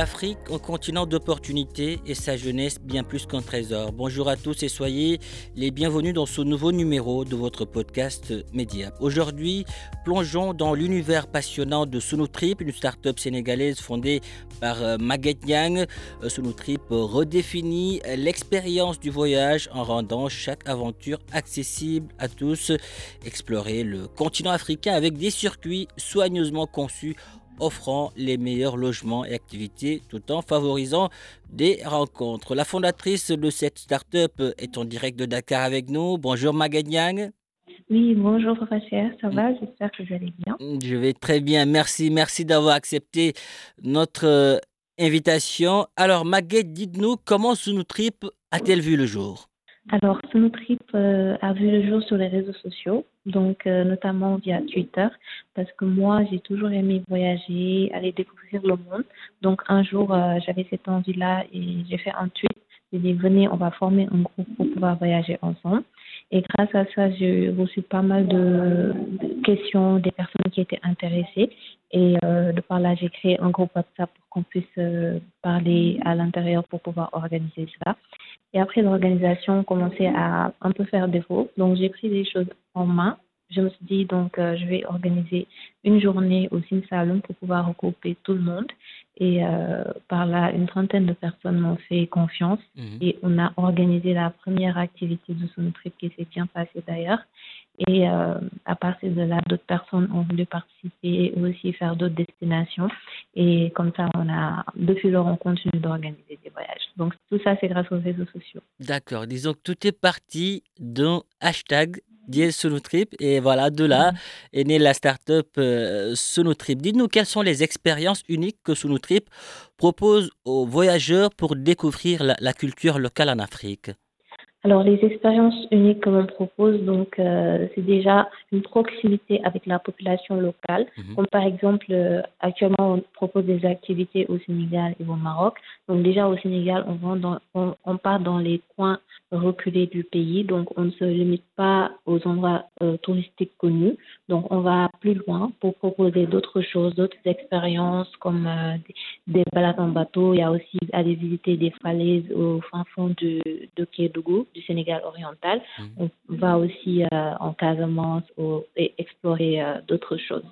L'Afrique, un continent d'opportunités et sa jeunesse bien plus qu'un trésor. Bonjour à tous et soyez les bienvenus dans ce nouveau numéro de votre podcast Mediap. Aujourd'hui, plongeons dans l'univers passionnant de Sunutrip, une start-up sénégalaise fondée par euh, Maguette Yang. Euh, Sunutrip redéfinit l'expérience du voyage en rendant chaque aventure accessible à tous. Explorer le continent africain avec des circuits soigneusement conçus offrant les meilleurs logements et activités tout en favorisant des rencontres. La fondatrice de cette start-up est en direct de Dakar avec nous. Bonjour Maganyang. Oui, bonjour Rachel, ça va? J'espère que vous allez bien. Je vais très bien, merci. Merci d'avoir accepté notre euh, invitation. Alors Maguette, dites-nous comment Sunutrip a-t-elle vu le jour? Alors, Sunutrip euh, a vu le jour sur les réseaux sociaux, donc euh, notamment via Twitter, parce que moi, j'ai toujours aimé voyager, aller découvrir le monde. Donc, un jour, euh, j'avais cette envie-là et j'ai fait un tweet. J'ai dit, venez, on va former un groupe pour pouvoir voyager ensemble. Et grâce à ça, j'ai reçu pas mal de questions des personnes qui étaient intéressées. Et euh, de par là, j'ai créé un groupe WhatsApp pour qu'on puisse euh, parler à l'intérieur pour pouvoir organiser ça. Et après l'organisation, on commençait à un peu faire défaut. Donc, j'ai pris les choses en main. Je me suis dit, donc, euh, je vais organiser une journée au Sim Salon pour pouvoir regrouper tout le monde. Et euh, par là, une trentaine de personnes m'ont fait confiance. Et on a organisé la première activité de son trip qui s'est bien passée d'ailleurs. Et euh, à partir de là, d'autres personnes ont voulu participer et aussi faire d'autres destinations. Et comme ça, on a, depuis lors, on continue d'organiser des voyages. Donc, tout ça, c'est grâce aux réseaux sociaux. D'accord, disons que tout est parti d'un hashtag Sunutrip et voilà, de là est née la start-up euh, Sunutrip. Dites-nous quelles sont les expériences uniques que Sunutrip propose aux voyageurs pour découvrir la, la culture locale en Afrique? Alors, les expériences uniques que l'on propose, donc, euh, c'est déjà une proximité avec la population locale. Mhm. Comme par exemple, euh, actuellement, on propose des activités au Sénégal et au Maroc. Donc, déjà au Sénégal, on, va dans, on, on part dans les coins reculés du pays. Donc, on ne se limite pas aux endroits euh, touristiques connus. Donc, on va plus loin pour proposer d'autres choses, d'autres expériences comme euh, des, des balades en bateau. Il y a aussi aller visiter des falaises au fin fond de, de Kédougou, du Sénégal oriental. Mhm. On va aussi euh, en Casamance au- et explorer euh, d'autres choses.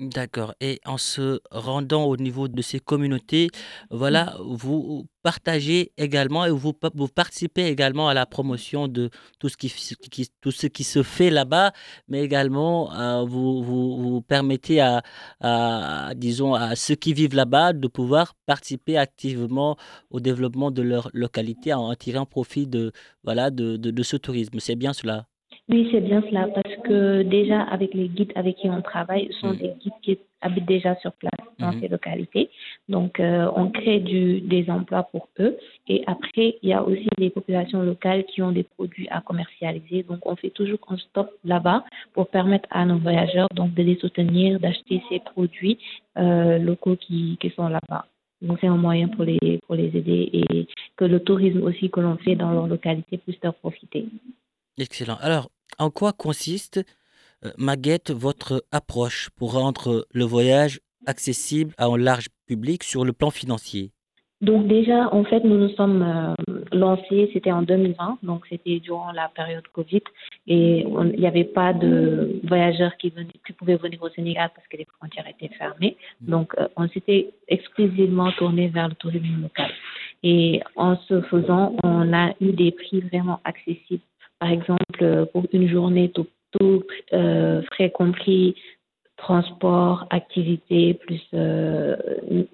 D'accord. Et en se rendant au niveau de ces communautés, voilà, vous partagez également et vous, pa- vous participez également à la promotion de tout ce qui, f- qui- tout ce qui se fait là-bas, mais également euh, vous, vous, vous permettez à, à, disons, à ceux qui vivent là-bas de pouvoir participer activement au développement de leur localité en tirant profit de, voilà, de, de, de ce tourisme. C'est bien cela? Oui, c'est bien cela, parce que déjà avec les guides avec qui on travaille, ce sont Mhm. des guides qui habitent déjà sur place dans Mhm. ces localités. Donc, euh, on crée du, des emplois pour eux. Et après, il y a aussi les populations locales qui ont des produits à commercialiser. Donc, on fait toujours un stop là-bas pour permettre à nos voyageurs donc de les soutenir, d'acheter ces produits euh, locaux qui, qui sont là-bas. Donc, c'est un moyen pour les, pour les aider et que le tourisme aussi que l'on fait dans leur localité puisse leur profiter. Excellent. Alors, en quoi consiste, euh, Maguette, votre approche pour rendre le voyage accessible à un large public sur le plan financier? Donc déjà, en fait, nous nous sommes euh, lancés, c'était en 2020, donc c'était durant la période Covid, et il n'y avait pas de voyageurs qui, venaient, qui pouvaient venir au Sénégal parce que les frontières étaient fermées. Donc, euh, on s'était exclusivement tourné vers le tourisme local. Et en ce faisant, on a eu des prix vraiment accessibles. Par exemple, pour une journée, tout, tout euh, frais compris, transport, activité, plus euh,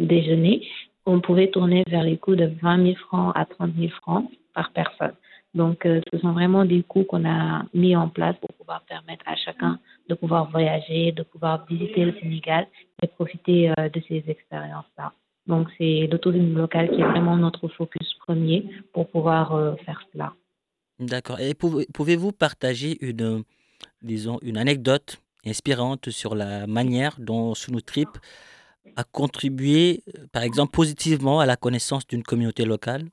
déjeuner, on pouvait tourner vers les coûts de 20 000 francs à 30 000 francs par personne. Donc, euh, ce sont vraiment des coûts qu'on a mis en place pour pouvoir permettre à chacun de pouvoir voyager, de pouvoir visiter le Sénégal et profiter euh, de ces expériences-là. Donc, c'est le tourisme local qui est vraiment notre focus premier pour pouvoir euh, faire cela. D'accord. Et pouvez-vous partager une, disons, une anecdote inspirante sur la manière dont Sunutrip a contribué, par exemple, positivement à la connaissance d'une communauté locale?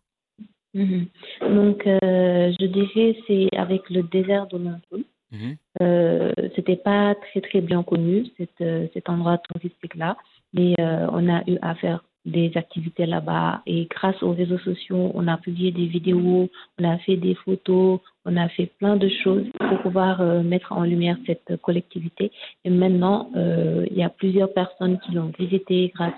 Mhm. Donc, euh, je dirais c'est avec le désert de Montreux. Mhm. Euh, c'était pas très très bien connu cet, euh, cet endroit touristique là, mais euh, on a eu à faire des activités là-bas. Et grâce aux réseaux sociaux, on a publié des vidéos, on a fait des photos, on a fait plein de choses pour pouvoir euh, mettre en lumière cette collectivité. Et maintenant, euh, il y a plusieurs personnes qui l'ont visité grâce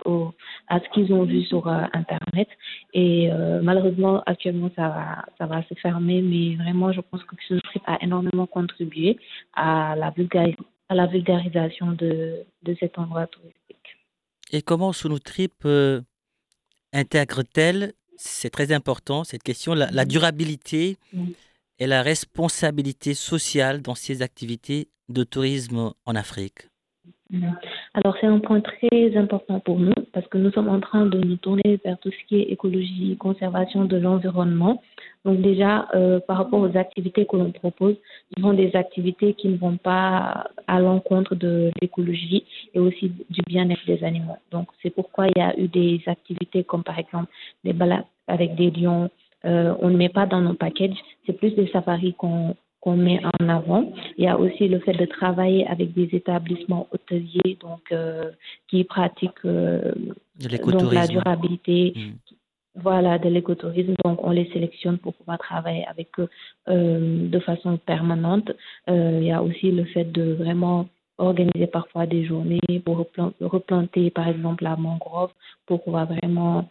à ce qu'ils ont vu sur euh, Internet. Et malheureusement, actuellement, ça va, ça va se fermer. Mais vraiment, je pense que ce trip a énormément contribué à la, vulgaris à la vulgarisation de, de cet endroit touristique. Et comment Sunutrip euh, intègre-t-elle, c'est très important cette question, la, la durabilité Mm. et la responsabilité sociale dans ces activités de tourisme en Afrique. Alors, c'est un point très important pour nous parce que nous sommes en train de nous tourner vers tout ce qui est écologie, conservation de l'environnement. Donc, déjà, euh, par rapport aux activités que l'on propose, ce sont des activités qui ne vont pas à l'encontre de l'écologie et aussi du bien-être des animaux. Donc, c'est pourquoi il y a eu des activités comme par exemple des balades avec des lions. Euh, on ne met pas dans nos packages, c'est plus des safaris qu'on qu'on met en avant. Il y a aussi le fait de travailler avec des établissements hôteliers donc euh, qui pratiquent euh, donc la durabilité, Mm. voilà, de l'écotourisme. Donc on les sélectionne pour pouvoir travailler avec eux euh, de façon permanente. Il y a aussi le fait de vraiment organiser parfois des journées pour replan- replanter par exemple la mangrove pour pouvoir vraiment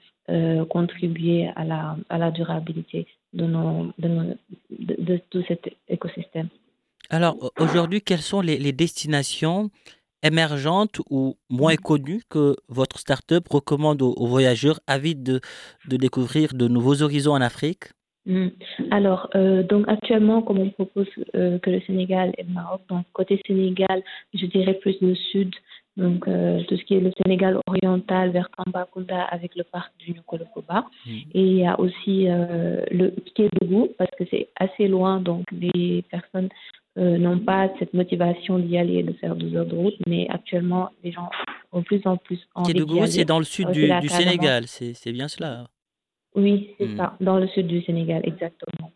contribuer à la, à la durabilité de, nos, de, nos- de, de tout cet écosystème. Alors au- aujourd'hui, quelles sont les, les destinations émergentes ou moins connues que votre start-up recommande aux, aux voyageurs avides de, de découvrir de nouveaux horizons en Afrique? Mm. Alors, euh, donc actuellement, comme on propose euh, que le Sénégal et le Maroc, donc côté Sénégal, je dirais plus le sud, donc euh, tout ce qui est le Sénégal oriental vers Tambacounda avec le parc du Niokolo-Koba. Mm. Et il y a aussi euh, le Kédougou parce que c'est assez loin, donc les personnes euh, n'ont pas cette motivation d'y aller et de faire 12 heures de route, mais actuellement, les gens ont de plus en plus envie Kédougou, c'est dans le sud Euh, du. Sénégal, c'est c'est bien cela. Oui, c'est Mm. ça, dans le sud du Sénégal, exactement.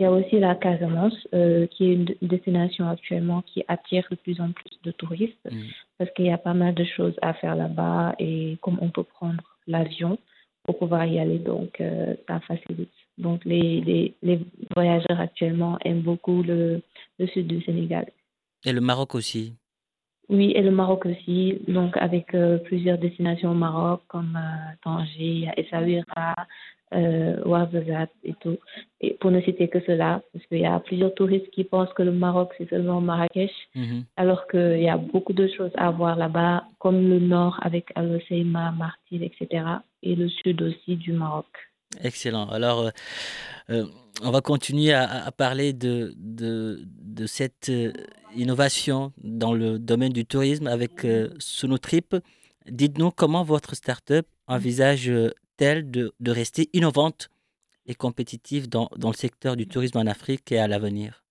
Il y a aussi la Casamance, euh, qui est une destination actuellement qui attire de plus en plus de touristes Mm. parce qu'il y a pas mal de choses à faire là-bas et comme on peut prendre l'avion pour pouvoir y aller, donc euh, ça facilite. Donc les, les, les voyageurs actuellement aiment beaucoup le, le sud du Sénégal. Et le Maroc aussi. Oui, et le Maroc aussi, donc avec euh, plusieurs destinations au Maroc comme euh, Tanger, Essaouira, euh, Ouarzazate et tout. Et pour ne citer que cela, parce qu'il y a plusieurs touristes qui pensent que le Maroc c'est seulement Marrakech, Mhm. alors qu'il y a beaucoup de choses à voir là-bas, comme le nord avec Al Hoceima, Martil, etc. et le sud aussi du Maroc. Excellent. Alors, euh, euh, on va continuer à, à parler de, de, de cette euh, innovation dans le domaine du tourisme avec euh, Sonotrip. Dites-nous comment votre start-up de, de rester innovante et compétitive dans, dans le secteur du tourisme en Afrique et à l'avenir?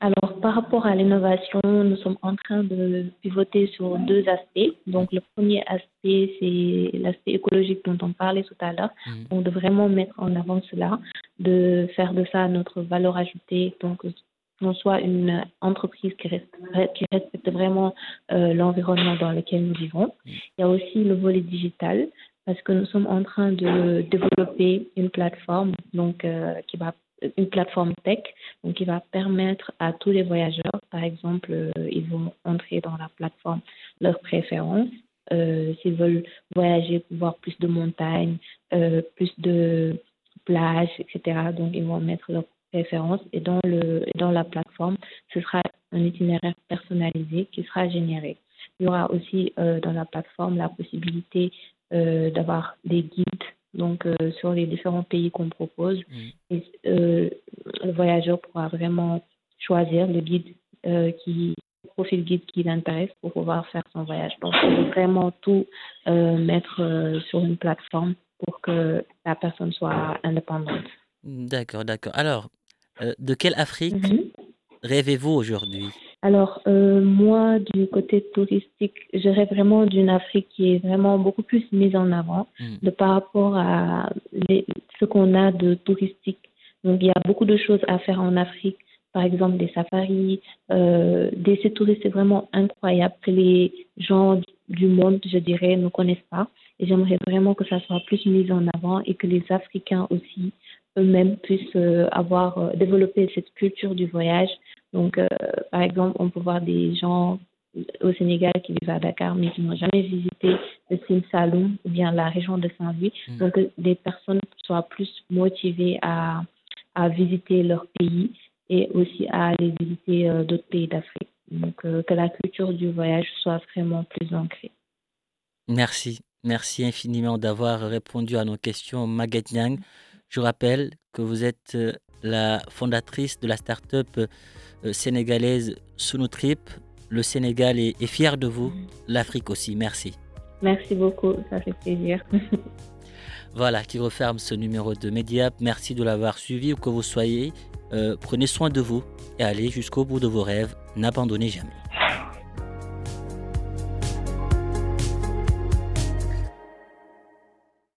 Alors, par rapport à l'innovation, nous sommes en train de pivoter sur deux aspects. Donc, le premier aspect, c'est l'aspect écologique dont on parlait tout à l'heure. Mhm. On de vraiment mettre en avant cela, de faire de ça notre valeur ajoutée. Donc, qu'on soit une entreprise qui, respecte vraiment euh, l'environnement dans lequel nous vivons. Il y a aussi le volet digital parce que nous sommes en train de développer une plateforme donc euh, qui va une plateforme tech donc qui va permettre à tous les voyageurs, par exemple, euh, ils vont entrer dans la plateforme leurs préférences. Euh, S'ils veulent voyager pour voir plus de montagnes, plus de plages, etc. Donc, ils vont mettre leurs préférences et dans, le, dans la plateforme, ce sera un itinéraire personnalisé qui sera généré. Il y aura aussi dans la plateforme la possibilité d'avoir des guides donc euh, sur les différents pays qu'on propose. Mm. Et, le voyageur pourra vraiment choisir le guide qui profil guide qui l'intéresse pour pouvoir faire son voyage. Donc, vraiment tout mettre sur une plateforme pour que la personne soit indépendante. D'accord, d'accord. Alors, de quelle Afrique mm-hmm. rêvez-vous aujourd'hui? Alors, euh, moi, du côté touristique, je rêve vraiment d'une Afrique qui est vraiment beaucoup plus mise en avant hmm. de par rapport à ce qu'on a de touristique. Donc, il y a beaucoup de choses à faire en Afrique. Par exemple, des safaris, euh, des sites touristiques vraiment incroyables que les gens du monde, je dirais, ne connaissent pas. Et j'aimerais vraiment que ça soit plus mis en avant et que les Africains aussi eux-mêmes puissent euh, avoir euh, développé cette culture du voyage. Donc, euh, par exemple, on peut voir des gens au Sénégal qui vivent à Dakar mais qui n'ont jamais visité le Sim Saloum ou bien la région de Saint-Louis. Mm. Donc, des personnes soient plus motivées à, à visiter leur pays et aussi à aller visiter d'autres pays d'Afrique. Donc, que la culture du voyage soit vraiment plus ancrée. Merci. Merci infiniment d'avoir répondu à nos questions, Maguette Nyang. Je rappelle que vous êtes euh, la fondatrice de la start-up euh, sénégalaise Sunutrip. Le Sénégal est, fier de vous, l'Afrique aussi. Merci. Merci beaucoup, ça fait plaisir. voilà, qui referme ce numéro de Mediap. Merci de l'avoir suivi où que vous soyez. Euh, prenez soin de vous et allez jusqu'au bout de vos rêves. N'abandonnez jamais.